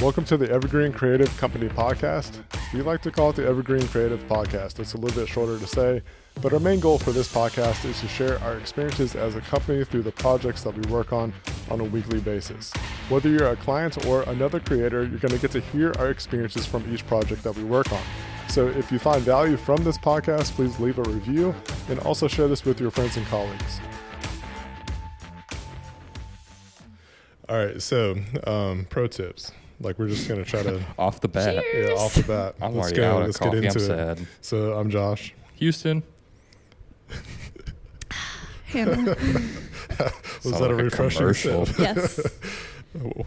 Welcome to the Evergreen Creative Company podcast. We like to call it the Evergreen Creative Podcast. It's a little bit shorter to say, but our main goal for this podcast is to share our experiences as a company through the projects that we work on on a weekly basis. Whether you're a client or another creator, you're going to get to hear our experiences from each project that we work on. So if you find value from this podcast, please leave a review and also share this with your friends and colleagues. All right, so um, pro tips. Like we're just gonna try to Off the bat. yeah off the bat. I'm let's already go. out of let's coffee. get into I'm it. sad. So I'm Josh. Houston. Hannah. Was Sound that a like a refreshing commercial. sip? yes.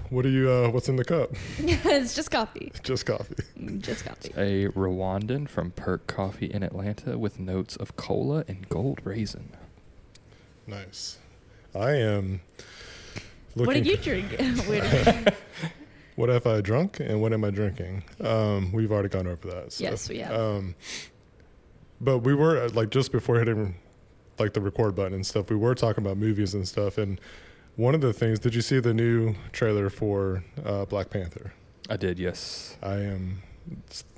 What are you? Uh, what's in the cup? it's just coffee. Just coffee. Just coffee. A Rwandan from Perk Coffee in Atlanta with notes of cola and gold raisin. Nice. I am. Looking, What did you drink? What have I drunk and what am I drinking? Um, we've already gone over that. so, Yes, we have. Um, but we were uh, like just before hitting like the record button and stuff. We were talking about movies and stuff. And one of the things, did you see the new trailer for uh, Black Panther? I did, yes. I am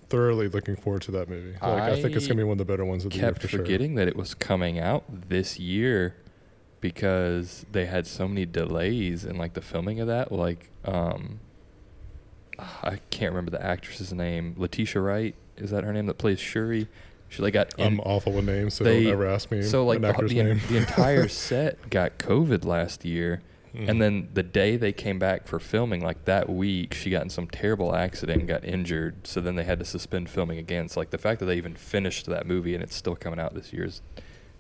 thoroughly looking forward to that movie. Like, I, think it's gonna be one of the better ones of the year Kept for sure. forgetting that it was coming out this year because they had so many delays in like the filming of that. Like, um, I can't remember the actress's name. Letitia Wright is that her name that plays Shuri? She like got in, I'm awful with names, so they- don't ever ask me so like the, the, entire set got COVID last year, Mhm. and then the day they came back for filming, like that week, she got in some terrible accident and got injured. So then they had to suspend filming again. So like the fact that they even finished that movie and it's still coming out this year is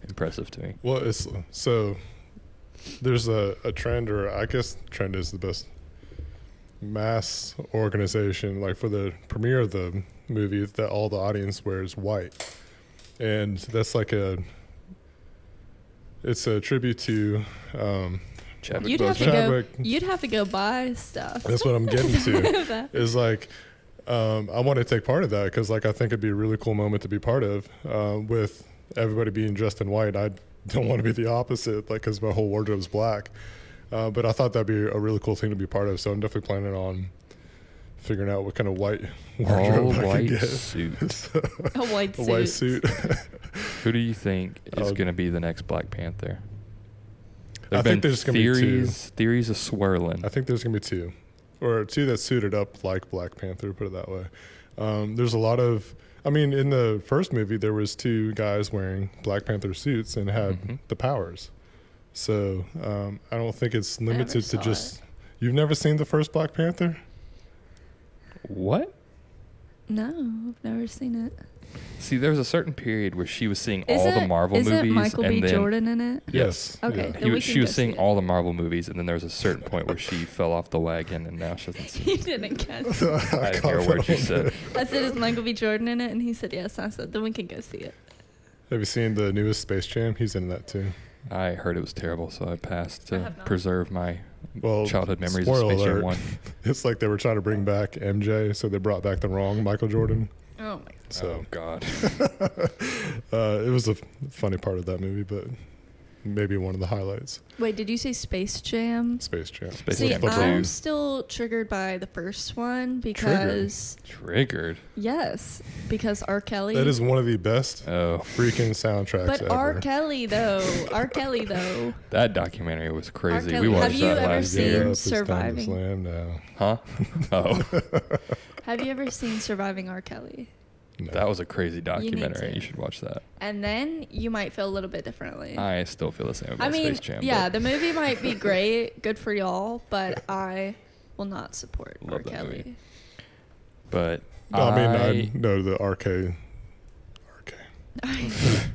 impressive to me. Well, it's so there's a, a trend, or I guess trend is the best mass organization. Like for the premiere of the movie, that all the audience wears white, and that's like a it's a tribute to. Um, Chadwick You'd have to Chadwick- go. You'd have to go buy stuff. that's what I'm getting to. is like um, I want to take part of that because like I think it'd be a really cool moment to be part of uh, with everybody being dressed in white. I don't want to be the opposite, like because my whole wardrobe's black. Uh, but I thought that'd be a really cool thing to be part of. So I'm definitely planning on figuring out what kind of white wardrobe All I can white get. suit. So, a white suit. a white suit. Who do you think is Uh, going to be the next Black Panther? I There've think there's gonna be two. theories. Theories are swirling. I think there's gonna be two, or two that suited up like Black Panther. Put it that way. Um, there's a lot of. I mean, in the first movie, there was two guys wearing Black Panther suits and had Mhm. the powers. So um, I don't think it's limited to saw just. You've never seen the first Black Panther? What? No, I've never seen it. See, there was a certain period where she was seeing Is all it, the Marvel is movies, it Michael and B. then Jordan in it? Yes. Okay. Yeah. Then he we was, can she go was seeing it. all the Marvel movies, and then there was a certain point where she fell off the wagon, and now she doesn't see. He didn't catch. I, it. I didn't hear a word you said. I said, "Is Michael B. Jordan in it?" And he said, "Yes." I said, "Then we can go see it." Have you seen the newest Space Jam? He's in that too. I heard it was terrible, so I passed I to have not. preserve my Well, childhood memories of spoiler Space Jam alert. One. It's like they were trying to bring back MJ, so they brought back the wrong Michael Jordan. Oh my god. So oh God, uh, it was a funny part of that movie, but maybe one of the highlights. Wait, did you say Space Jam? Space Jam. Space See, Jam I'm still triggered by the first one because triggered. triggered. yes, because R. Kelly. That is one of the best Oh, freaking soundtracks but ever. R. Kelly though, R. Kelly though, that documentary was crazy. Kelly. We Have watched you that ever last seen year. up, it's time to Surviving? Slam now. Huh? Oh, have you ever seen Surviving R. Kelly? No. that was a crazy documentary. to. You, should watch that. And then you might feel a little bit differently. I still feel the same about I mean, Space Jam. yeah, the movie might be great, good for y'all, but I will not support Love R. that Kelly. movie. But No, I mean, I, I know the RK. RK.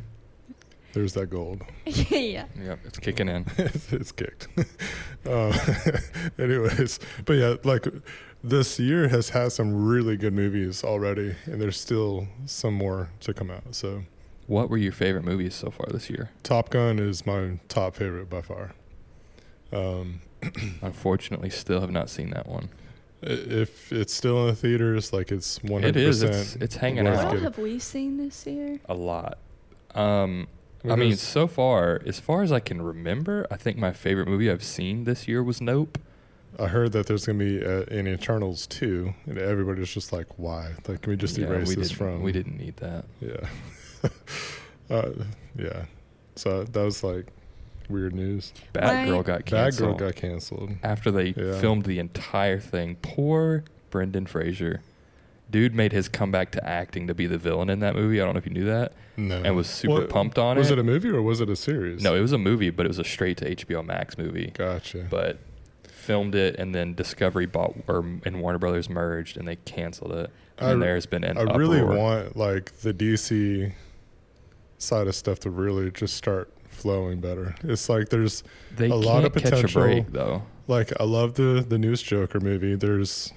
There's that gold. yeah. Yep, it's kicking in. it's, it's kicked. uh, anyways, but yeah, like this year has had some really good movies already, and there's still some more to come out. So, What were your favorite movies so far this year? Top Gun is my top favorite by far. Um, Unfortunately, still have not seen that one. if it's still in the theaters, like it's 100%. It is. It's, it's hanging worth What out getting. have we seen this year? a lot. Um, I mean, there's- so far, as far as I can remember, I think my favorite movie I've seen this year was Nope. I heard that there's gonna be uh, an Eternals too, and everybody's just like, why? Like, can we just Yeah, erase we this didn't, from? We didn't need that. Yeah. uh, yeah. So that was like weird news. Batgirl got Bad canceled. Girl got canceled. after they Yeah. filmed the entire thing. Poor Brendan Fraser. Dude made his comeback to acting to be the villain in that movie. I don't know if you knew that. No. And was super What- pumped on was it. Was it a movie or was it a series? No, it was a movie, but it was a straight to HBO Max movie. Gotcha. But filmed it and then Discovery bought or and Warner Brothers merged and they canceled it. And r- there's been an I really want like the DC side of stuff to really just start flowing better. It's like there's they a lot of potential. break though. like I love the the newest Joker movie. There's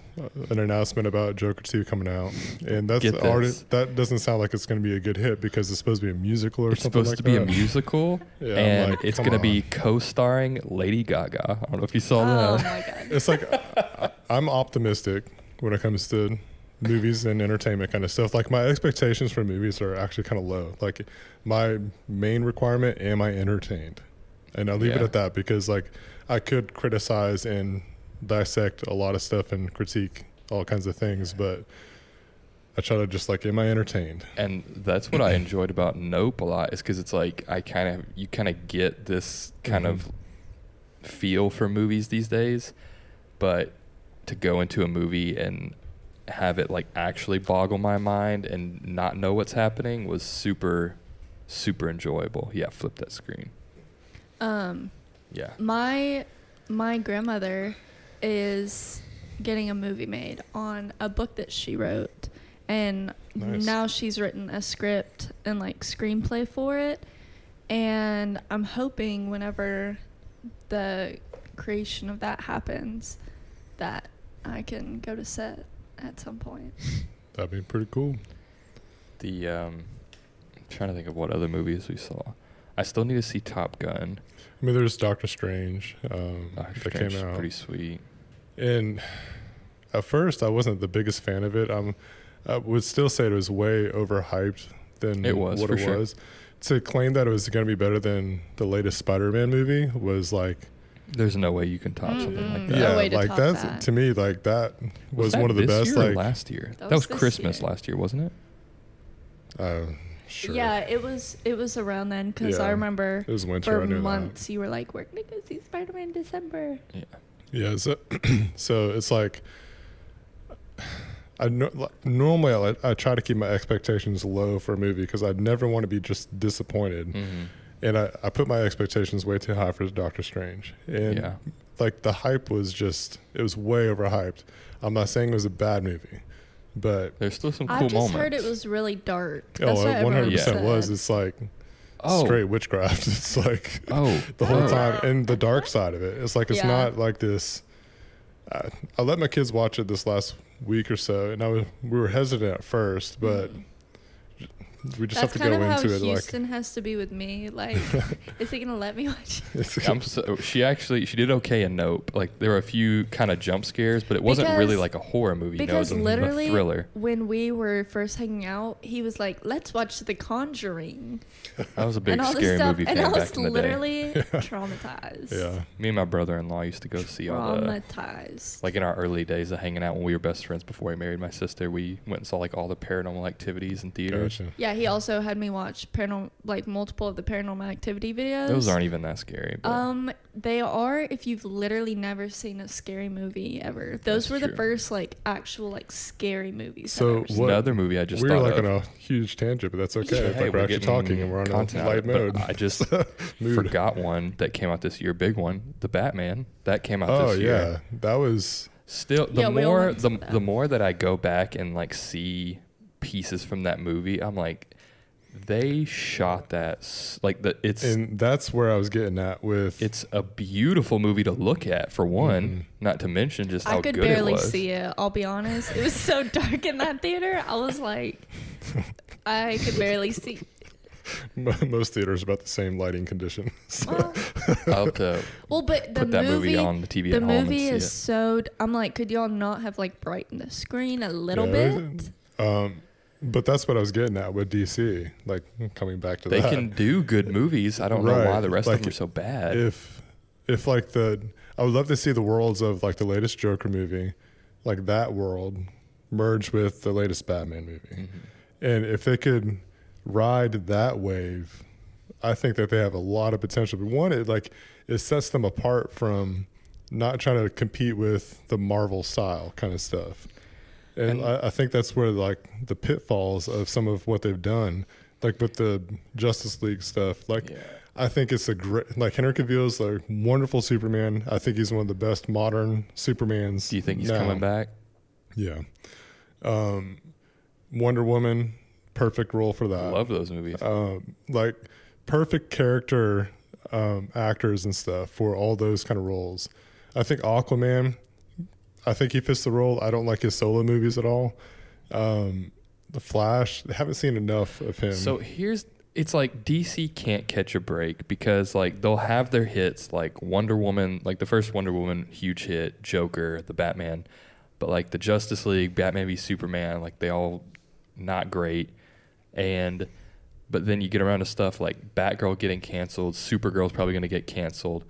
an announcement about Joker 2 coming out, and that's already that doesn't sound like it's going to be a good hit because it's supposed to be a musical or something. It's something supposed like to be that. a musical, Yeah, and like, it's going to be co-starring Lady Gaga. I don't know if you saw Oh that. my god. It's like I, I'm optimistic when it comes to movies and entertainment kind of stuff. Like my expectations for movies are actually kind of low. Like my main requirement, am I entertained? And I leave it at that because like I could criticize and dissect a lot of stuff and critique all kinds of things, but I try to just like, am I entertained? and that's what I enjoyed about Nope a lot is because it's like I kind of you kind of get this kind Mhm. of feel for movies these days, but to go into a movie and have it like actually boggle my mind and not know what's happening was super super enjoyable. Yeah, flip that screen. Um, Yeah. my my grandmother is getting a movie made on a book that she wrote, and Nice. now she's written a script and like screenplay for it. And I'm hoping whenever the creation of that happens, that I can go to set at some point. That'd be pretty cool. The um I'm trying to think of what other movies we saw. I still need to see Top Gun. I mean, there's Doctor Strange um, Doctor that Strange came is out. pretty sweet. And at first, I wasn't the biggest fan of it. Um, I would still say it was way overhyped than It was, what for it sure. was. To claim that it was going to be better than the latest Spider-Man movie was like, There's no way you can top something like that. No yeah, way to like top that's that. to me like that was, that one of the this best. year or Like, last year. That That was was, this Christmas year. last year, wasn't it? uh, sure, Yeah, it was it was around then because I remember it was winter. for months you were like, "We're gonna go see Spider Man in December." Yeah. Yeah, so, so it's like. I no, like, normally I, I try to keep my expectations low for a movie because I never want to be just disappointed. hmm and I, I put my expectations way too high for Doctor Strange. And Yeah. like the hype was just it was way overhyped. I'm not saying it was a bad movie, but There's still some cool I just moments. heard it was really dark. oh, That's uh, what it 100 percent was. It's like oh, straight witchcraft. It's like oh, the whole oh. time, and the dark side of it. It's like it's Yeah. not like this. I, I let my kids watch it this last week or so, and I was we were hesitant at first, but mm. We just That's have to kind go of how into it Houston has to be with me. Like, is he gonna let me watch? it? I'm so, she actually she did okay in Nope. Like there were a few kind of jump scares, but it wasn't really like a horror movie. Because you know, it was a- literally, a thriller. when we were first hanging out, he was like, "Let's watch The Conjuring," I was a big and all scary stuff, movie and fan I was back in the day. literally traumatized. yeah. Me and my brother-in-law used to go see all the traumatized. like in our early days of hanging out when we were best friends before he married my sister. We went and saw like all the paranormal activities in theaters. Gotcha. yeah, he also had me watch paranormal, like multiple of the Paranormal Activity videos. Those aren't even that scary. But Um, they are if you've literally never seen a scary movie ever. Those That's were the true. first like actual like scary movies. So ever what- another movie I just we're like of. on a huge tangent, but that's okay. Yeah. Hey, like we're, actually talking and we're on a content out light mode. I just forgot one that came out this year. Big one, the Batman that came out Oh this yeah, year. that was Still, the Yeah, more the the more that I go back and like see pieces from that movie, I'm like, they shot that like the it's and that's where I was getting at with it's a beautiful movie to look at for one. Mhm. Not to mention just how I could good barely it was. see it. I'll be honest. It was so dark in that theater. I was like, I could barely see. most theaters about the same lighting condition. So, Well, I'll have to well, but the put that movie, movie, on the TV the at home and movie see is it. so. I'm like, could y'all not have like brightened the screen a little Yeah, bit? Um, But that's what I was getting at with DC. Like coming back to They that. can do good movies. I don't know why the rest like, of them are so bad. if if like the I would love to see the worlds of like the latest Joker movie, like that world merge with the latest Batman movie. Mhm. And if they could ride that wave, I think that they have a lot of potential. But one, it like it sets them apart from not trying to compete with the Marvel style kind of stuff. And, And- I, I think that's where like the pitfalls of some of what they've done, like with the Justice League stuff. Like Yeah. I think it's a great like Henry Cavill is a wonderful Superman. I think he's one of the best modern Supermans. Do you think he's now. coming back? Yeah. Um, Wonder Woman, perfect role for that. Love those movies. Um, like perfect character um, actors and stuff for all those kind of roles. I think Aquaman, I think he fits the role. I don't like his solo movies at all. Um, the Flash, I haven't seen enough of him. So here's it's like DC can't catch a break because like they'll have their hits like Wonder Woman, like the first Wonder Woman huge hit, Joker, the Batman, but like the Justice League, Batman v Superman, like they all not great. And but then you get around to stuff like Batgirl getting canceled, Supergirl's probably going to get canceled.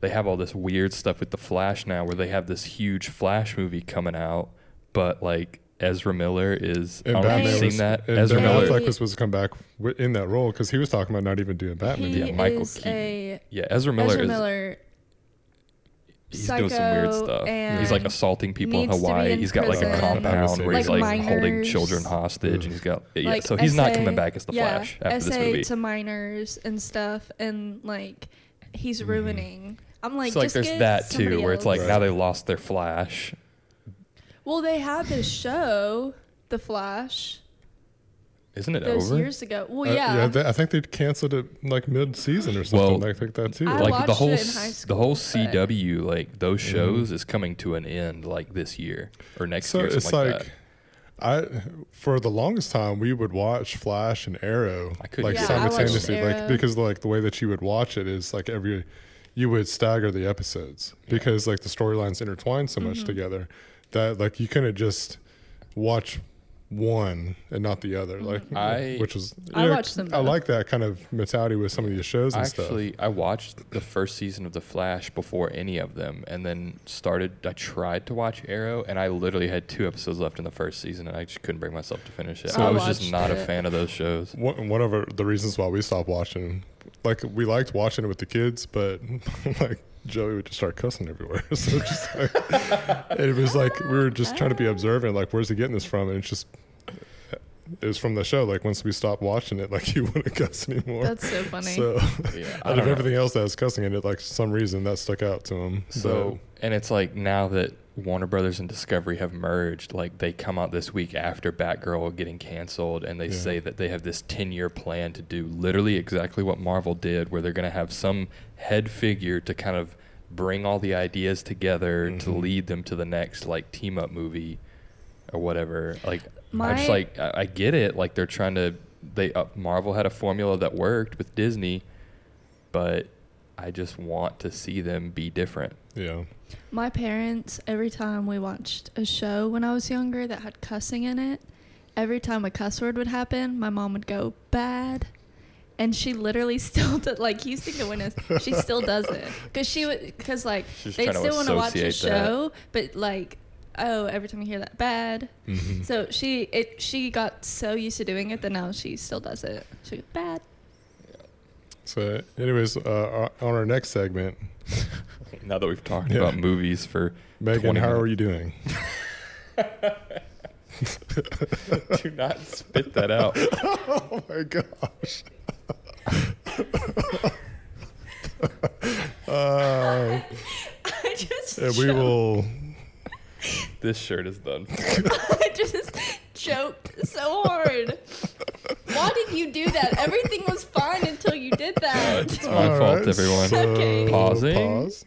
They have all this weird stuff with the Flash now where they have this huge Flash movie coming out, but like Ezra Miller is I and don't know if Batman you've seen was, that. and Ezra Ben Miller Affleck was supposed to come back in that role because he was talking about not even doing Batman. he Yeah, Michael is Keaton. a Yeah, Ezra Miller Ezra is Miller. he's doing some weird stuff. He's like assaulting people in needs to be Hawaii. in He's got like a compound where he's Like like holding children hostage, and he's got yeah. like so he's not coming back as the yeah, Flash after SA this movie. to minors and stuff, and like he's Mhm. ruining. I'm like, so like just there's that too, where it's like else. now they lost their Flash. Well, they had this show, The Flash, Isn't it those over? years ago. Well, Uh, yeah. they, I think they canceled it like mid-season or something. Well, I think that too. I like the whole it in s- high the whole CW like those Mhm. shows is coming to an end like this year or next year. so it's like, like, that. I for the longest time we would watch Flash and Arrow I like do Yeah, I simultaneously, like Arrow. because like the way that you would watch it is like every you would stagger the episodes because like the storylines intertwine so much Mhm. together that like you couldn't just watch one and not the other like I- which was I know, watched them I like that kind of mentality with some of these shows and stuff Actually, I watched the first season of The Flash before any of them, and then started. I tried to watch Arrow, and I literally had two episodes left in the first season, and I just couldn't bring myself to finish it. So- I I was just watched not a fan of those shows. one, one of our, the reasons why we stopped watching like we liked watching it with the kids but like joey would just start cussing everywhere. So just like it was like we were just trying to be observant like where's he getting this from? And it's just it was from the show. Like once we stopped watching it like he wouldn't cuss anymore. That's so funny. so Yeah, out don't of know. everything else that was cussing in it like some reason that stuck out to him. So, and it's like now that Warner Brothers and Discovery have merged, like they come out this week after Batgirl getting canceled, and they Yeah. say that they have this 10 year plan to do literally exactly what Marvel did, where they're going to have some head figure to kind of bring all the ideas together to Mhm. lead them to the next like team up movie or whatever. Like, I My- just like, I, I get it. Like, they're trying to, they, uh, Marvel had a formula that worked with Disney, but I just want to see them be different. yeah My parents, every time we watched a show when I was younger that had cussing in it, every time a cuss word would happen, my mom would go bad. And she literally still did, like, Houston can witness, she still does it. Because she would, because, like, She's they trying to still want to watch a associate that. show, but, like, oh, every time you hear that, bad. Mhm. So she, it, she got so used to doing it that now she still does it. She goes, bad. so anyways uh, on our next segment Now that we've talked Yeah. about movies for megan 20 how are you doing do not spit that out. oh my gosh. uh, I just, and we choked. will. This shirt is done. I just choked so hard. Why did you do that? Everything was fine until you did that. It's my All fault, everyone. Okay. Pausing. Pause.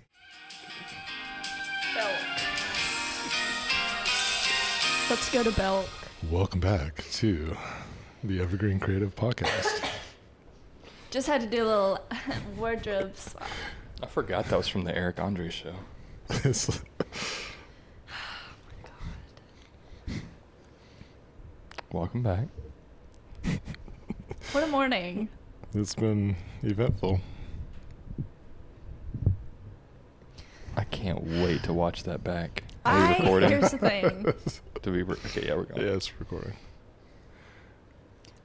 Let's go to Belk. Welcome back to the Evergreen Creative Podcast. Just had to do a little wardrobe swap. I forgot that was from the Eric Andre show. It's- Welcome back. What a morning. It's been eventful. I can't wait to watch that back. Are we I recording? here's the thing. Do we? Re- okay, yeah, we're going. Yeah, it's recording.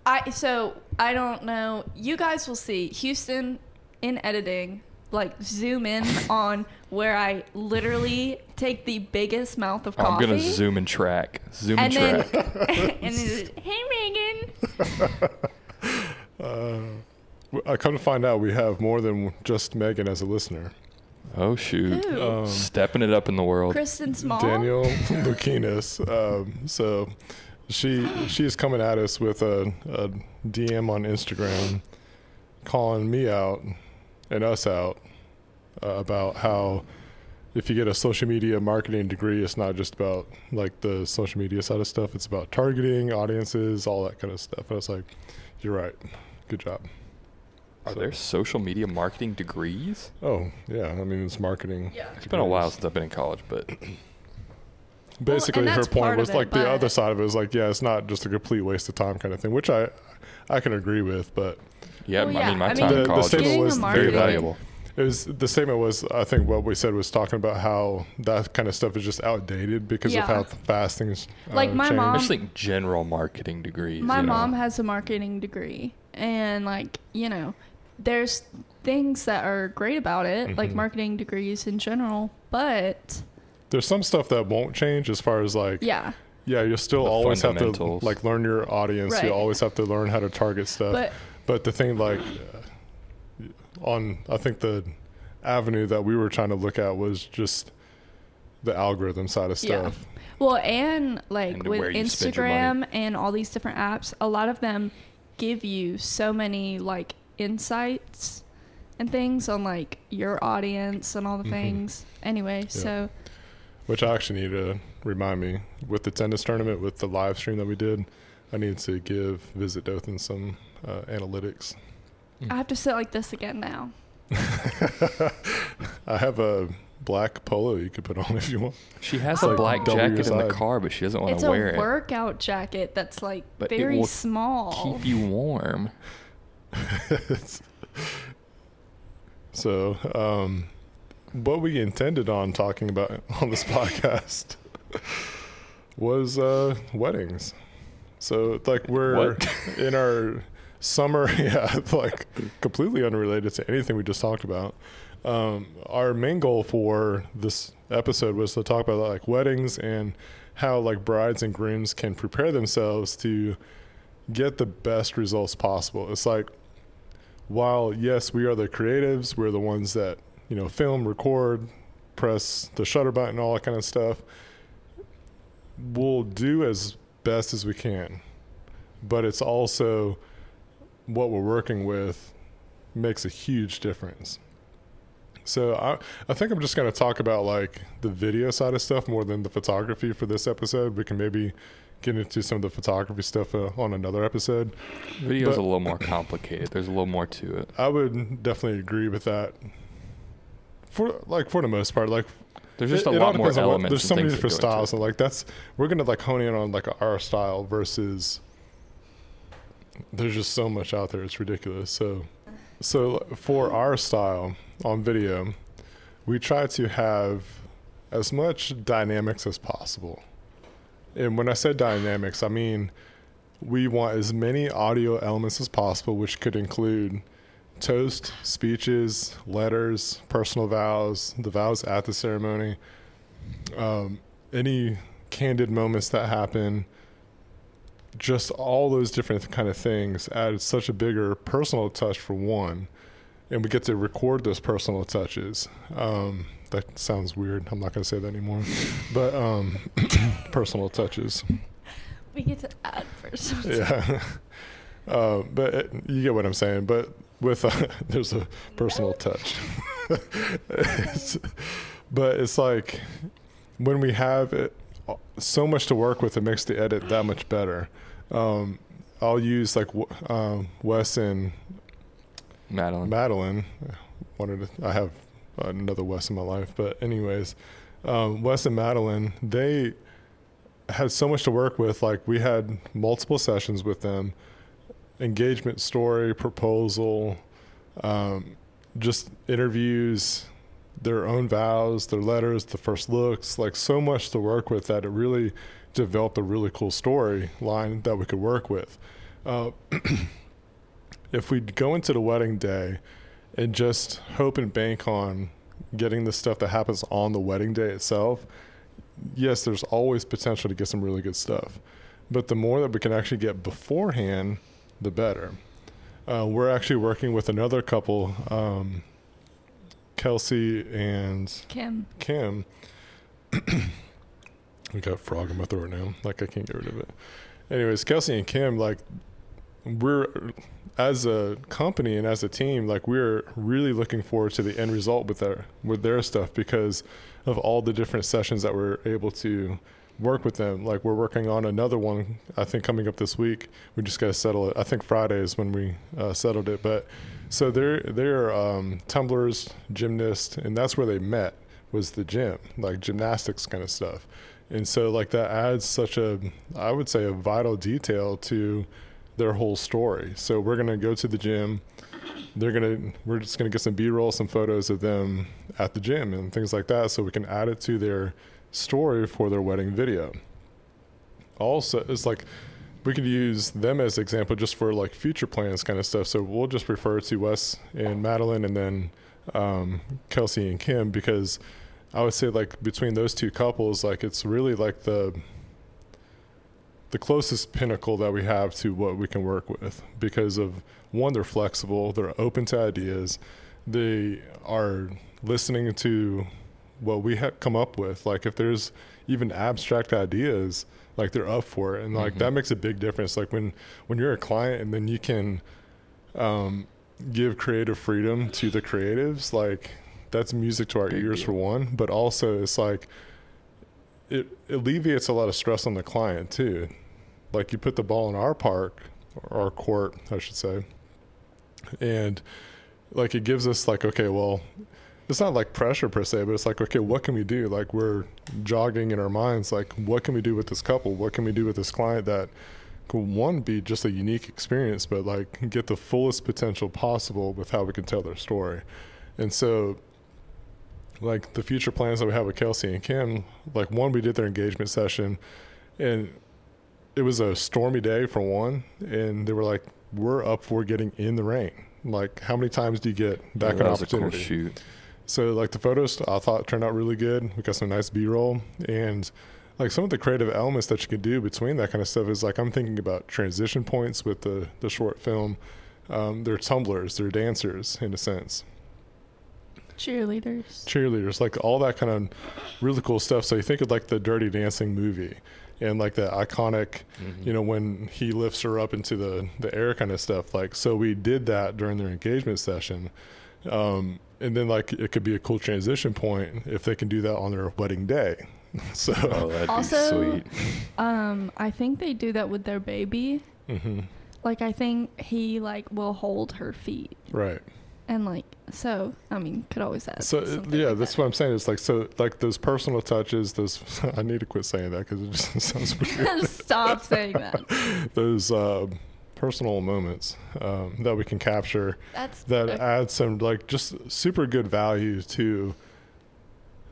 I so I don't know. You guys will see Houston in editing. Like zoom in on where I literally take the biggest mouth of coffee. I'm gonna zoom and track. Zoom and, and then track. and then hey Megan. Uh, I come to find out we have more than just Megan as a listener. Oh shoot! Um, Stepping it up in the world. Kristen Small. Daniel Lukinas. Um, so she she's coming at us with a, a DM on Instagram, calling me out and us out uh, about how if you get a social media marketing degree, it's not just about like the social media side of stuff. It's about targeting audiences, all that kind of stuff. And I was like, you're right. Good job. Are So- there social media marketing degrees? Oh yeah, I mean it's marketing. Yeah. It's been a while since I've been in college, but basically and her point was it, like the other side of it was like yeah it's not just a complete waste of time kind of thing which i i can agree with but yeah, Well, I mean, my I time mean- in The- the college statement was was very valuable. it was the statement was i think what we said was talking about how that kind of stuff is just outdated because Yeah. of how fast things uh, Like my change. mom- I just think general marketing degrees. My you know. mom has a marketing degree, and like you know, there's things that are great about it, like Mhm. marketing degrees in general. But there's some stuff that won't change as far as like yeah, yeah you'll still The always have to like learn your audience Right. you always have to learn how to target stuff but But the thing, like, uh, on I think the avenue that we were trying to look at was just the algorithm side of Yeah. stuff. well, and like And with where you spend your money. Instagram and all these different apps, a lot of them give you so many like insights and things on like your audience and all the Mhm. things. Anyway, so Which I actually need to remind me with the tennis tournament with the live stream that we did. I need to give Visit Dothan some uh, analytics. I have to sit like this again now. I have a black polo you could put on if you want. She has It's a like black jacket in the car, but she doesn't want It's to wear it. It's a workout jacket that's like But it very will small. Keep you warm. so, um, what we intended on talking about on this podcast was uh, weddings. So, like, we're What? in our summer, yeah, like completely unrelated to anything we just talked about. Um, our main goal for this episode was to talk about like weddings and how like brides and grooms can prepare themselves to get the best results possible. It's like while yes, we are the creatives, we're the ones that you know film, record, press the shutter button, all that kind of stuff. We'll do as best as we can, but it's also what we're working with makes a huge difference. So I I think I'm just going to talk about like the video side of stuff more than the photography for this episode. We can maybe get into some of the photography stuff uh, on another episode. Video is a little more complicated. There's a little more to it. I would definitely agree with that. For like for the most part, like There's just it- a it lot more on what- elements. There's so many different styles, and like that's we're gonna like hone in on like our style versus. There's just so much out there; it's ridiculous. So, so for our style on video, we try to have as much dynamics as possible. And when I said dynamics, I mean we want as many audio elements as possible, which could include toast, speeches, letters, personal vows, the vows at the ceremony, um, any candid moments that happen, just all those different kind of things add such a bigger personal touch for one, and we get to record those personal touches. Um, that sounds weird. I'm not going to say that anymore, but um, personal touches. we get to add first. Yeah. Uh, but it, you get what I'm saying. But with uh, there's a personal touch. It's- but it's like when we have it, so much to work with, it makes the edit that much better. Um, I'll use like w- um, Wes and Madeline. Madeline. Wanted to, I have another Wes in my life, but anyways, um, Wes and Madeline they had so much to work with. Like we had multiple sessions with them, engagement story, proposal, um, just interviews, their own vows, their letters, the first looks, like so much to work with that it really developed a really cool story line that we could work with. Uh, if we go into the wedding day and just hope and bank on getting the stuff that happens on the wedding day itself, yes, there's always potential to get some really good stuff. But the more that we can actually get beforehand, the better. Uh, we're actually working with another couple, um, Kelsey and Kim. Kim. I got a frog in my throat now. Like I can't get rid of it. Anyways, Kelsey and Kim, like we're as a company and as a team, like we're really looking forward to the end result with their with their stuff because of all the different sessions that we're able to work with them. Like we're working on another one, I think coming up this week. We just got to settle it. I think Friday is when we uh, settled it. But so they're they're um, tumblers, gymnasts, and that's where they met was the gym, like gymnastics kind of stuff. And so like that adds such a, I would say a vital detail to their whole story. So we're gonna go to the gym. They're gonna we're just gonna get some B roll, some photos of them at the gym and things like that, so we can add it to their story for their wedding video. Also, it's like we could use them as example just for like future plans kind of stuff. So we'll just refer to Wes and Madeline and then um, Kelsey and Kim because I would say like between those two couples, like it's really like the the closest pinnacle that we have to what we can work with because of one, they're flexible, they're open to ideas, they are listening to what we have come up with. Like if there's even abstract ideas, like they're up for it, and like Mhm. that makes a big difference. Like when when you're a client and then you can um, give creative freedom to the creatives, like that's music to our Big ears deal. for one. But also it's like it alleviates a lot of stress on the client too. Like you put the ball in our park, or our court, I should say, and like it gives us like okay, well, it's not like pressure per se, but it's like okay, what can we do? Like we're jogging in our minds, like what can we do with this couple? What can we do with this client that could one be just a unique experience, but like get the fullest potential possible with how we can tell their story, and so like the future plans that we have with Kelsey and Kim, like one, we did their engagement session and it was a stormy day for one. And they were like, we're up for getting in the rain. Like, how many times do you get that Yeah, kind of was a cool opportunity? shoot. So, like, the photos I thought turned out really good. We got some nice B roll. And like some of the creative elements that you can do between that kind of stuff is like, I'm thinking about transition points with the, the short film. Um, they're tumblers, they're dancers in a sense Cheerleaders. cheerleaders, like all that kind of really cool stuff. So you think of like the Dirty Dancing movie and like the iconic, Mhm. you know, when he lifts her up into the the air kind of stuff. Like so, we did that during their engagement session, um, and then like it could be a cool transition point if they can do that on their wedding day. so, Oh, that'd Also- be sweet. Um, I think they do that with their baby. hmm Like I think he like will hold her feet right. And like so. I mean, could always add. So yeah, like that's that. what I'm saying. It's like so like those personal touches. Those I need to quit saying that because it just sounds weird. Stop saying that. those uh, personal moments um, that we can capture That's that okay. add some like just super good value to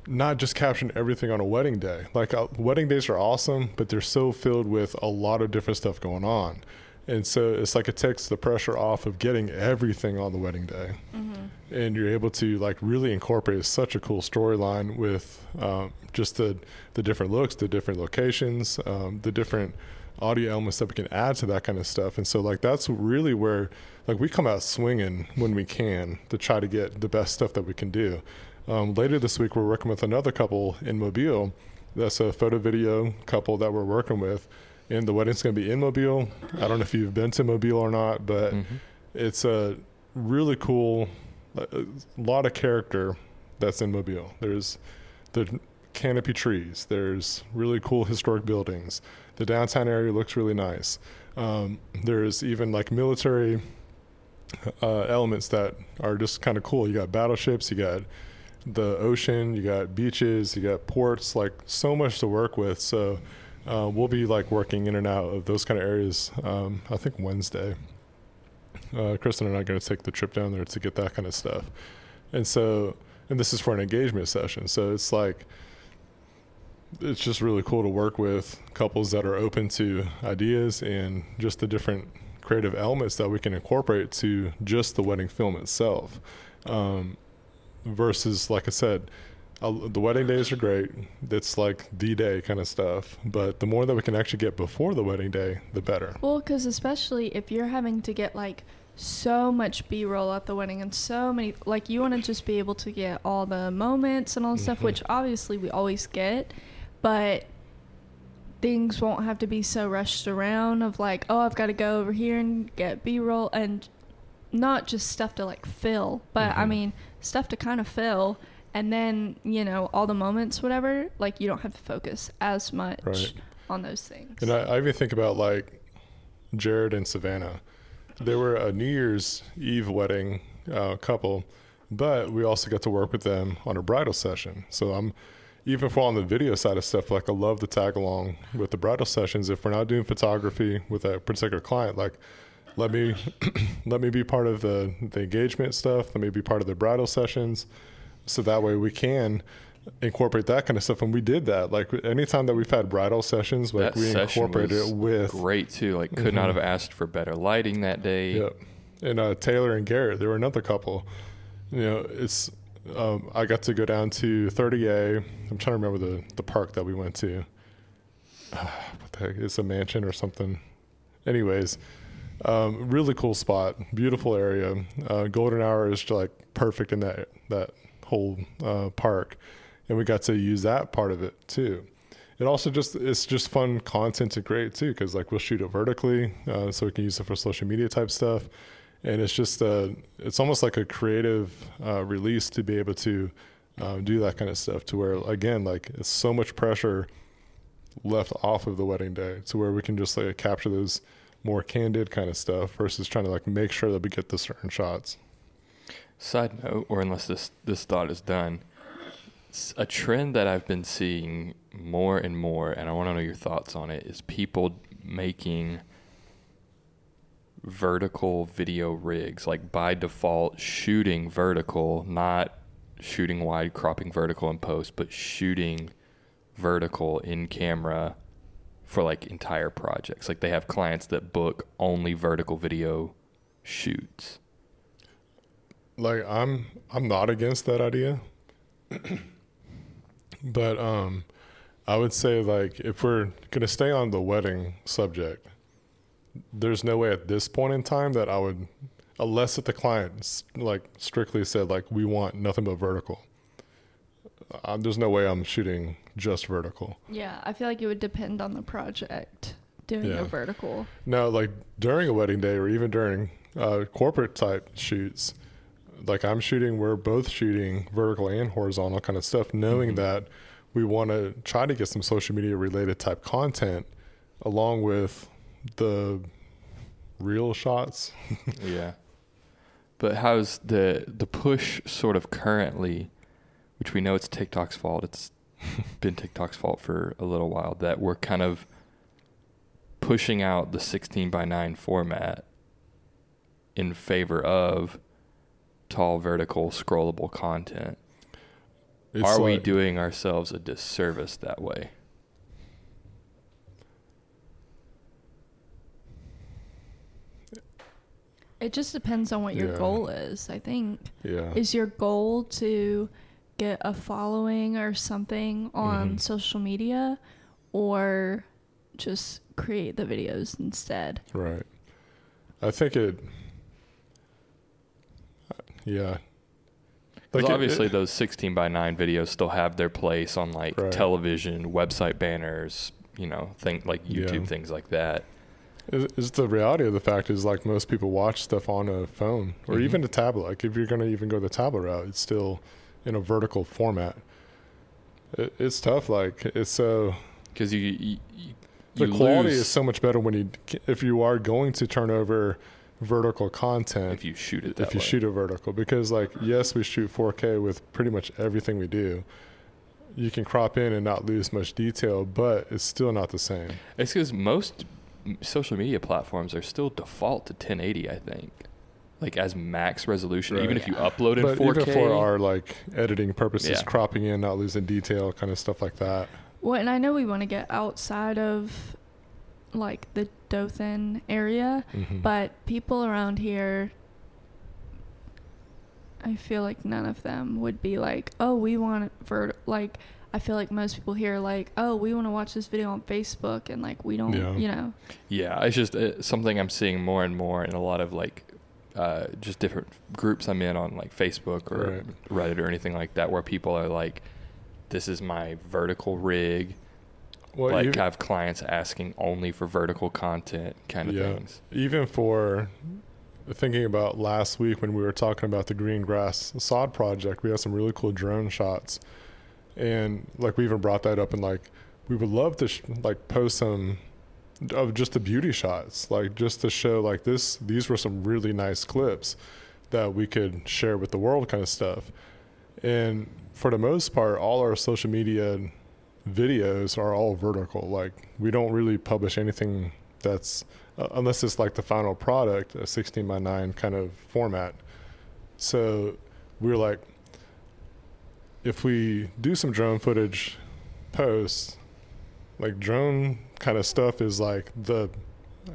not just capturing everything on a wedding day. Like uh, wedding days are awesome, but they're so filled with a lot of different stuff going on. And so it's like it takes the pressure off of getting everything on the wedding day Mhm. and you're able to like really incorporate such a cool storyline with um, just the the different looks, the different locations, um, the different audio elements that we can add to that kind of stuff. And so like that's really where like we come out swinging when we can to try to get the best stuff that we can do. Um, later this week, we're working with another couple in Mobile. That's a photo video couple that we're working with. And the wedding's going to be in Mobile. I don't know if you've been to Mobile or not, but Mhm. it's a really cool a lot of character that's in mobile. There's the canopy trees there's really cool historic buildings. The downtown area looks really nice. Um, there's even like military uh, elements that are just kind of cool. You got battleships you got the ocean you got beaches you got ports like so much to work with. So uh, we'll be like working in and out of those kind of areas. Um, I think Wednesday. Uh, Kristen and I are going to take the trip down there to get that kind of stuff, and so and this is for an engagement session. So it's like it's just really cool to work with couples that are open to ideas and just the different creative elements that we can incorporate to just the wedding film itself. Um, versus, like I said, uh, the wedding days are great. It's like the day kind of stuff. But the more that we can actually get before the wedding day, the better. Well, because especially if you're having to get like so much b-roll at the wedding and so many like you want to just be able to get all the moments and all the stuff Mhm. which obviously we always get but things won't have to be so rushed around of like oh i've got to go over here and get b-roll and not just stuff to like fill but i Mhm. mean stuff to kind of fill and then you know all the moments whatever like you don't have to focus as much Right. on those things And I, I even think about like Jared and Savannah. They were a New Year's Eve wedding uh, couple, but we also got to work with them on a bridal session. So I'm even for on the video side of stuff, like I love to tag along with the bridal sessions. If we're not doing photography with a particular client, like let me let me be part of the the engagement stuff. Let me be part of the bridal sessions, so that way we can incorporate that kind of stuff. And we did that. Like anytime that we've had bridal sessions, like that we incorporated it with great too. Like, could not Mhm. have asked for better lighting that day. Yep. And uh, Taylor and Garrett, they were another couple. You know, it's um, I got to go down to 30A. I'm trying to remember the the park that we went to. what the heck? It's a mansion or something. Anyways, um, really cool spot, beautiful area. Uh, golden hour is like perfect in that that whole uh, park, and we got to use that part of it too. It also just it's just fun content to create too, because like we'll shoot it vertically, uh, so we can use it for social media type stuff, and it's just uh, it's almost like a creative uh, release to be able to uh, do that kind of stuff. To where again, like it's so much pressure left off of the wedding day, to where we can just like capture those more candid kind of stuff versus trying to like make sure that we get the certain shots. Side note, or unless this this thought is done, a trend that I've been seeing more and more, and I want to know your thoughts on it, is people making vertical video rigs, like by default shooting vertical, not shooting wide, cropping vertical in post, but shooting vertical in camera for like entire projects. Like they have clients that book only vertical video shoots. Like I'm I'm not against that idea. but um I would say like if we're going to stay on the wedding subject, there's no way at this point in time that I would unless if the client like strictly said like we want nothing but vertical. Uh, there's no way I'm shooting just vertical. Yeah, I feel like it would depend on the project doing Yeah. a vertical. No, like during a wedding day or even during uh, corporate type shoots, like I'm shooting, we're both shooting vertical and horizontal kind of stuff, knowing Mhm. that we want to try to get some social media related type content along with the real shots. yeah. But how's the the push sort of currently, which we know it's TikTok's fault. It's been TikTok's fault for a little while that we're kind of pushing out the 16 by 9 format in favor of tall vertical scrollable content. It's Are we doing ourselves a disservice that way? It just depends on what your Yeah. goal is, I think. Yeah. Is your goal to get a following or something on Mhm. social media or just create the videos instead? Right. I think it. Yeah. Because it- obviously, it- those 16 by 9 videos still have their place on like Right. television, website banners, you know, thing like YouTube, Yeah. things like that. the reality of the fact is like most people watch stuff on a phone or Mhm. even a tablet. Like if you're going to even go the tablet route, it's still in a vertical format. It, it's tough. Like it's so Because you, you, you the quality lose is so much better when you if you are going to turn over vertical content if you shoot it that if you way. shoot it vertical because like yes we shoot 4k with pretty much everything we do you can crop in and not lose much detail, but it's still not the same. It's because most social media platforms are still default to 1080. I think, like as max resolution, even Right. if you upload in But 4K. even for our like editing purposes, Yeah. cropping in, not losing detail, kind of stuff like that. Well, and I know we want to get outside of like the Dothan area, Mhm. but people around here, I feel like none of them would be like, oh, we want for Like, I feel like most people here are like, oh, we want to watch this video on Facebook, and like we don't, Yeah. you know. Yeah, it's just uh, something I'm seeing more and more in a lot of like uh, just different groups I'm in on like Facebook or Reddit or anything like that, where people are like, "This is my vertical rig." Well, like even, have clients asking only for vertical content kind of Yeah. things. even for thinking about last week when we were talking about the green grass sod project, we had some really cool drone shots, and like we even brought that up and like we would love to sh- like post some of just the beauty shots, like just to show like this. These were some really nice clips that we could share with the world, kind of stuff. And for the most part, all our social media videos are all vertical. Like we don't really publish anything that's uh, unless it's like the final product, a 16 by 9 kind of format. So we're like, if we do some drone footage posts, like drone kind of stuff is like the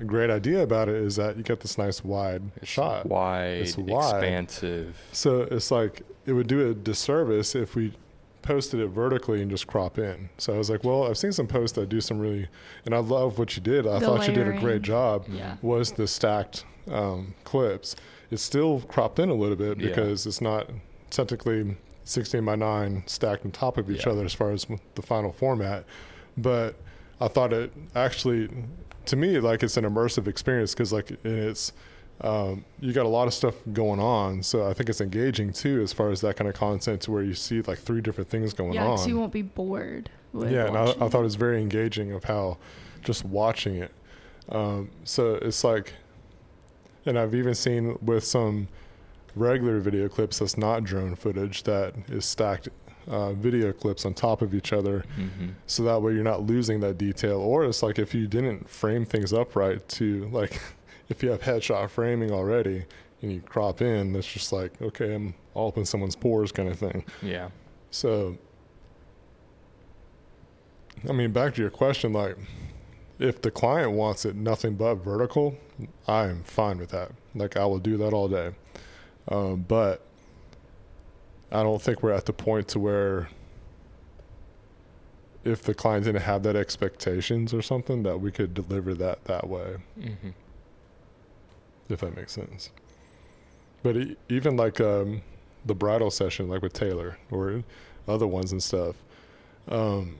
great idea about it is that you get this nice wide It's shot. wide, It's wide. expansive. So it's like it would do a disservice if we posted it vertically and just crop in. So I was like, well, I've seen some posts that do some really, and I love what you did. I The thought you did a great job. Yeah. Was the stacked um, clips? It's still cropped in a little bit Yeah. because it's not technically 16 by 9 stacked on top of each Yeah. other as far as the final format. But I thought it actually, to me, like it's an immersive experience because like it's um, you got a lot of stuff going on. So I think it's engaging too, as far as that kind of content, to where you see like three different things going Yeah, on. so you won't be bored. With yeah, and I, I thought it it. was very engaging of how just watching it. Um, so it's like, and I've even seen with some regular video clips that's not drone footage that is stacked uh, video clips on top of each other hmm so that way you're not losing that detail or it's like if you didn't frame things up right to like if you have headshot framing already and you crop in that's just like okay i'm all up in someone's pores kind of thing. Yeah. so i mean back to your question like if the client wants it nothing but vertical i am fine with that. Like i will do that all day. Um, but i don't think we're at the point to where if the client didn't have that expectations or something that we could deliver that that way. Hmm if that makes sense. But even like um, the bridal session like with taylor or other ones and stuff um,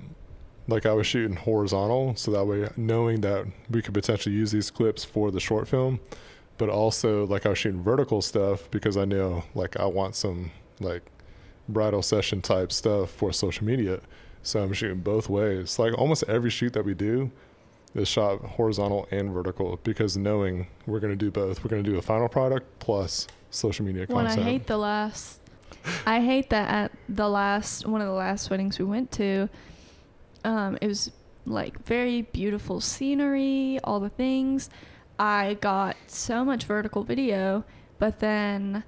like i was shooting horizontal so that way knowing that we could potentially use these clips for the short film but also like i was shooting vertical stuff because i know like i want some like bridal session type stuff for social media. So i'm shooting both ways. Like almost every shoot that we do is shot horizontal and vertical because knowing we're going to do both we're going to do a final product plus social media content. When I hate the last, I hate that at the last one of the last weddings we went to, um, it was like very beautiful scenery, all the things. I got so much vertical video, but then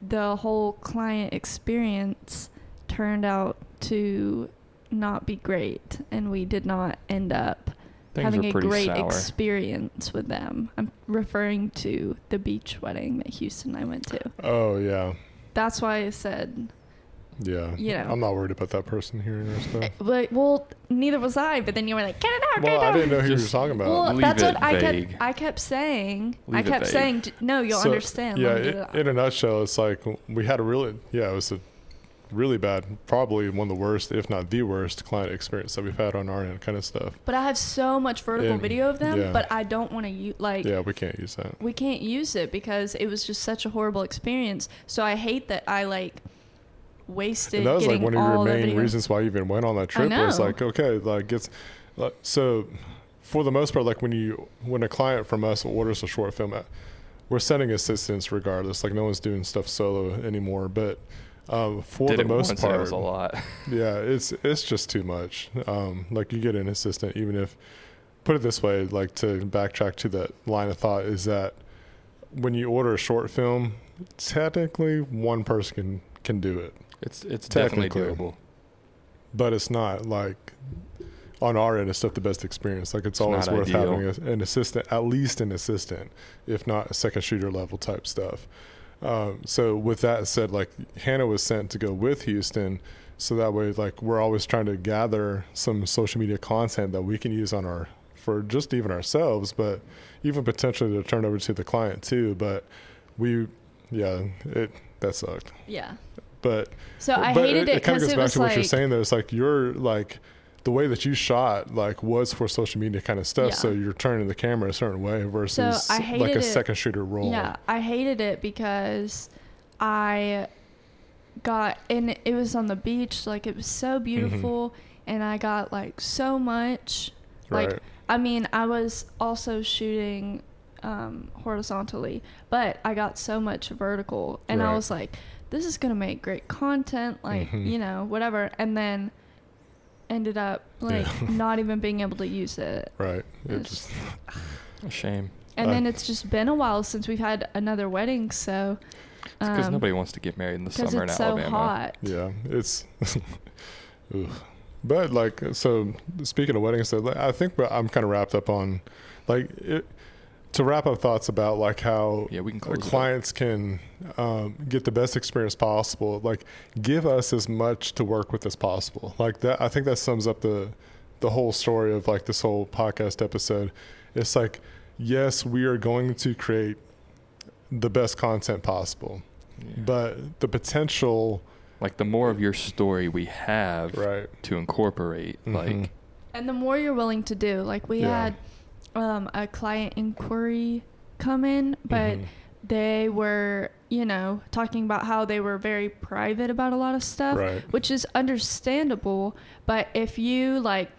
the whole client experience turned out to not be great, and we did not end up Things having a great sour. experience with them. I'm referring to the beach wedding that Houston and I went to. oh yeah That's why I said, yeah You know. i'm not worried about that person hearing our stuff eh, like, well, neither was I. But then you were like, get it out, get well it i didn't know who you were talking about well, Leave that's it what I kept. I kept saying. I Leave it kept saying, no, you'll So, understand. yeah Let me get it, it in a nutshell it's like we had a really yeah it was a really bad probably one of the worst if not the worst client experience that we've had on our end kind of stuff but I have so much vertical And- video of them, yeah. but I don't want to use like. yeah we can't use that we can't use it because it was just such a horrible experience. So I hate that I like wasted and that was like getting one of your main reasons why you even went on that trip was like okay like it's like, so for the most part like when you when a client from us orders a short film uh, we're sending assistance regardless like no one's doing stuff solo anymore but Um, for Did the most part, it was a lot. yeah, it's it's just too much. Um, like you get an assistant, even if put it this way, like to backtrack to that line of thought is that when you order a short film, technically one person can can do it, It's it's definitely Technically. doable. but it's not like on our end. It's not the best experience. Like it's, It's always worth ideal. having a, an assistant, at least an assistant, if not a second shooter level type stuff. Um, so with that said, like Hannah was sent to go with Houston, so that way, like we're always trying to gather some social media content that we can use on our for just even ourselves, but even potentially to turn over to the client too. But we, yeah, it that sucked. Yeah. But So I but hated it It kind of because goes it back was to what you're saying though. It's like you're like the way that you shot like was for social media kind of stuff. Yeah. So you're turning the camera a certain way versus I like a it- second shooter role. Yeah, I hated it because I got and it was on the beach, like it was so Mm-hmm. beautiful, and I got like so much. Like Right. I mean, I was also shooting um, horizontally, but I got so much vertical, and I was like, "This is gonna make great content," like Mhm. you know, whatever. And then ended up like Yeah. not even being able to use it. Right. It It's- just A shame. And Uh, then it's just been a while since we've had another wedding, so because um, nobody wants to get married in the summer in it's so Alabama. hot. yeah, it's. Ooh. But like, so speaking of weddings, so like, I think I'm kind of wrapped up on, like, it, to wrap up thoughts about like how Yeah, we can close it up. clients can um, get the best experience possible. Like, give us as much to work with as possible. Like that, I think that sums up the the whole story of like this whole podcast episode. It's like, yes, we are going to create the best content possible, Yeah. but the potential, like the more of your story we have right? to incorporate, Mhm. like And the more you're willing to do, like we Yeah. had um, a client inquiry come in, but Mhm. they were, you know, talking about how they were very private about a lot of stuff, Right. which is understandable. But if you like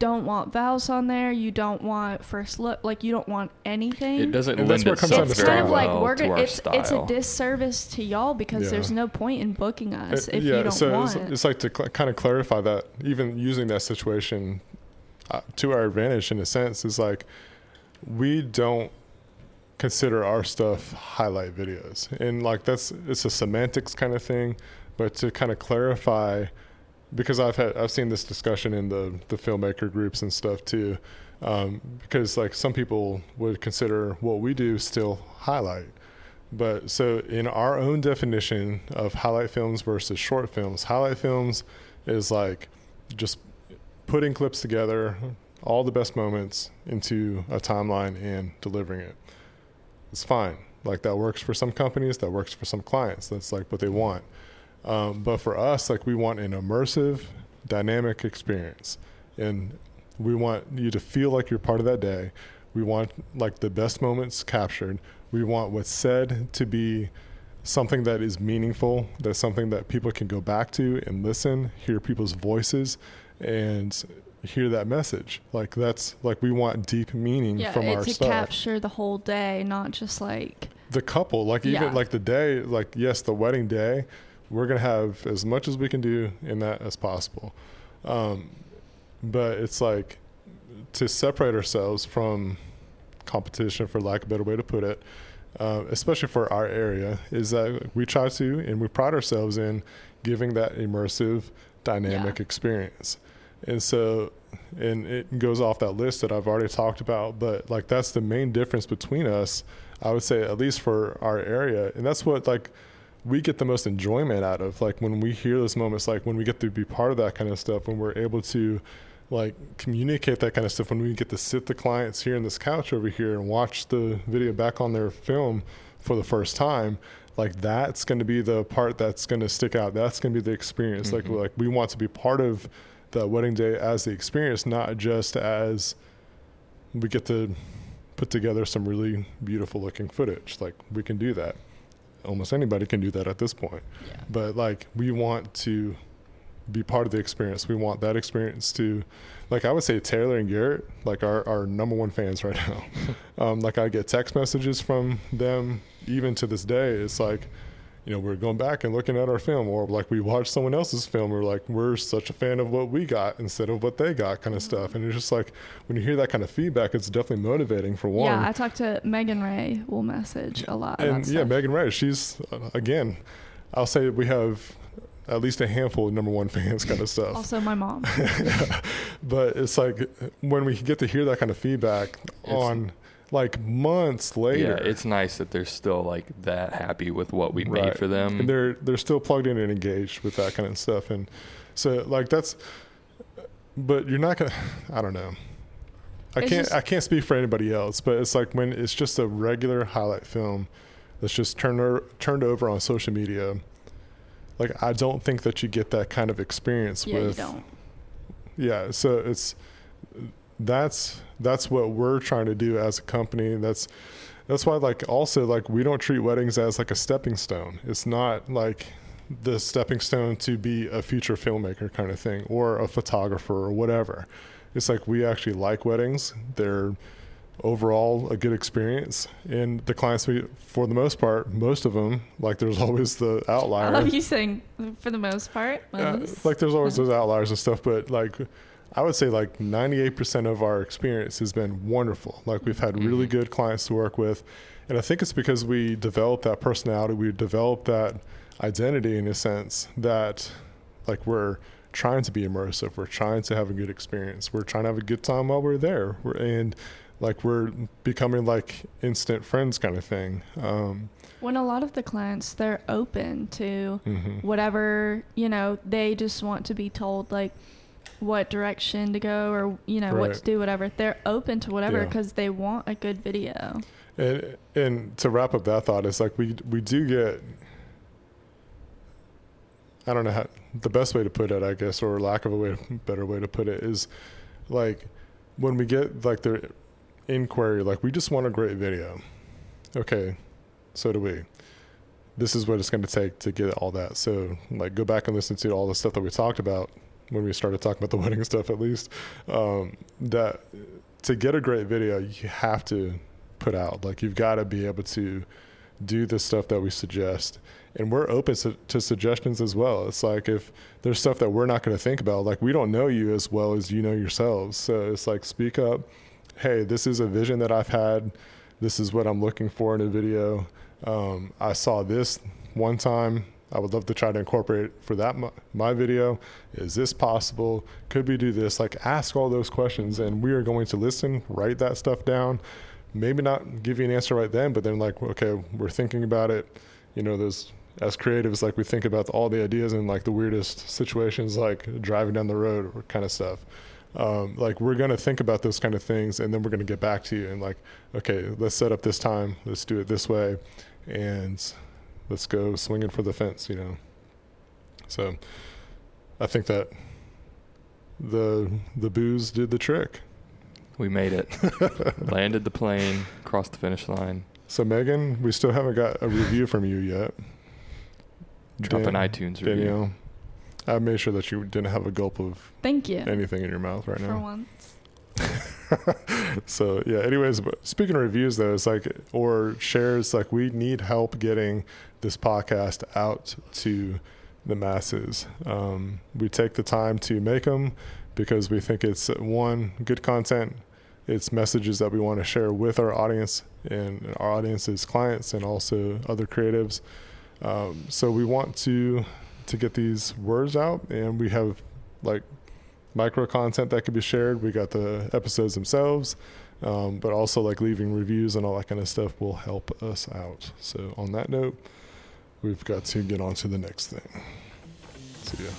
don't want vows on there, you don't want first look, like you don't want anything. it doesn't And lend where it comes down itself it's very kind of like well we're to gonna. our It's it's a disservice to y'all because Yeah. there's no point in booking us Uh, if you don't so want it's, it. it's like to cl- kind of clarify that even using that situation uh, to our advantage in a sense is like we don't consider our stuff highlight videos. And like that's it's a semantics kind of thing but to kind of clarify because I've had I've seen this discussion in the the filmmaker groups and stuff too um, because like some people would consider what we do still highlight. But so in our own definition of highlight films versus short films, highlight films is like just putting clips together, all the best moments into a timeline and delivering it. It's fine. Like that works for some companies, that works for some clients. That's like what they want. Um, but for us, like we want an immersive, dynamic experience, and we want you to feel like you're part of that day. We want like the best moments captured. We want what's said to be something that is meaningful. That's something that people can go back to and listen, hear people's voices, and hear that message. Like that's like we want deep meaning yeah, from it's our to stuff capture the whole day, not just like the couple like even Yeah. like the day like yes the wedding day we're gonna have as much as we can do in that as possible um, but it's like to separate ourselves from competition for lack of a better way to put it uh, especially for our area is that we try to and we pride ourselves in giving that immersive dynamic Yeah. experience and so and it goes off that list that I've already talked about but like that's the main difference between us I would say at least for our area, and that's what like we get the most enjoyment out of. Like when we hear those moments, like when we get to be part of that kind of stuff, when we're able to like communicate that kind of stuff, when we get to sit the clients here in this couch over here and watch the video back on their film for the first time. Like that's going to be the part that's going to stick out. That's going to be the experience. Mhm. Like like we want to be part of the wedding day as the experience, not just as we get to put together some really beautiful looking footage. Like we can do that. Almost anybody can do that at this point. yeah. But like we want to be part of the experience. We want that experience to like I would say Taylor and Garrett, like our, our number one fans right now. um, like I get text messages from them even to this day. It's like you know, we're going back and looking at our film, or like we watched someone else's film, we're like, we're such a fan of what we got instead of what they got, kind of stuff. And it's just like when you hear that kind of feedback, it's definitely motivating for one. Yeah, I talked to Megan Ray. We'll message a lot. and about yeah, stuff. Megan Ray, she's uh, again, I'll say we have at least a handful of number one fans, kind of stuff. Also, my mom. but it's like when we get to hear that kind of feedback It's- on like months later. Yeah, it's nice that they're still like that happy with what we Right. made for them. and they're they're still plugged in and engaged with that kind of stuff and so like that's but you're not gonna i don't know i It's can't just- i can't speak for anybody else but it's like when it's just a regular highlight film that's just turned o- turned over on social media like i don't think that you get that kind of experience yeah, with you don't. yeah so it's that's that's what we're trying to do as a company. That's that's why like also like we don't treat weddings as like a stepping stone. It's not like the stepping stone to be a future filmmaker kind of thing or a photographer or whatever. It's like we actually like weddings. They're overall a good experience. And the clients we for the most part most of them like there's always the I love you saying for the most part. yeah, most. like there's always those outliers and stuff, but like I would say like 98% of our experience has been wonderful. Like we've had really Mhm. good clients to work with. And I think it's because we developed that personality, we developed that identity in a sense that like we're trying to be immersive, we're trying to have a good experience, we're trying to have a good time while we're there. We're, and like we're becoming like instant friends kind of thing. Um, when a lot of the clients they're open to mhm. whatever you know they just want to be told like what direction to go or you know what to do whatever they're open to whatever Yeah. because they want a good video And and to wrap up that thought, it's like we we do get. I don't know how the best way to put it, I guess, or lack of a way, better way to put it is, like, when we get like the inquiry, like we just want a great video. Okay, so do we. This is what it's going to take to get all that. So, like, go back and listen to all the stuff that we talked about when we started talking about the wedding stuff, at least. Um, that to get a great video, you have to put out. Like you've got to be able to do the stuff that we suggest. And we're open to, to suggestions as well. It's like if there's stuff that we're not going to think about, like we don't know you as well as you know yourselves. So it's like speak up. Hey, this is a vision that I've had. This is what I'm looking for in a video. Um, I saw this one time. I would love to try to incorporate for that my, my video. Is this possible? Could we do this? Like ask all those questions, and we are going to listen, write that stuff down. Maybe not give you an answer right then, but then like okay, we're thinking about it. You know, those as creatives, like we think about all the ideas and like the weirdest situations, like driving down the road or kind of stuff. Um, like we're gonna think about those kind of things, and then we're gonna get back to you and like, okay, let's set up this time, let's do it this way, and let's go swinging for the fence, you know. So, I think that the the booze did the trick. we made it. Landed the plane, crossed the finish line. So Megan, we still haven't got a review from you yet. Drop an iTunes review. Danielle, I made sure that you didn't have a gulp of thank you anything in your mouth right for now. once so yeah. Anyways, but speaking of reviews though, it's like or shares. Like we need help getting this podcast out to the masses. Um, we take the time to make them because we think it's one good content. It's messages that we want to share with our audience and our audience's clients and also other creatives. Um, so we want to to get these words out, and we have like micro content that could be shared. We got the episodes themselves, um, but also like leaving reviews and all that kind of stuff will help us out. So on that note, we've got to get on to the next thing. See ya.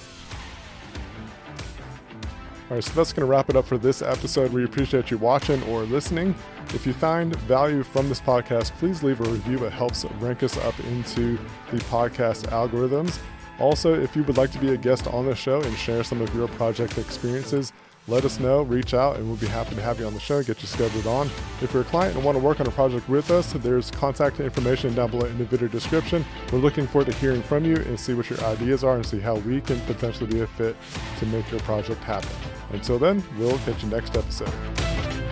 All right, so that's going to wrap it up for this episode. We appreciate you watching or listening. If you find value from this podcast, please leave a review. It helps rank us up into the podcast algorithms. Also, if you would like to be a guest on the show and share some of your project experiences, let us know, reach out, and we'll be happy to have you on the show, get you scheduled on. If you're a client and want to work on a project with us, there's contact information down below in the video description. We're looking forward to hearing from you and see what your ideas are and see how we can potentially be a fit to make your project happen. Until then, we'll catch you next episode.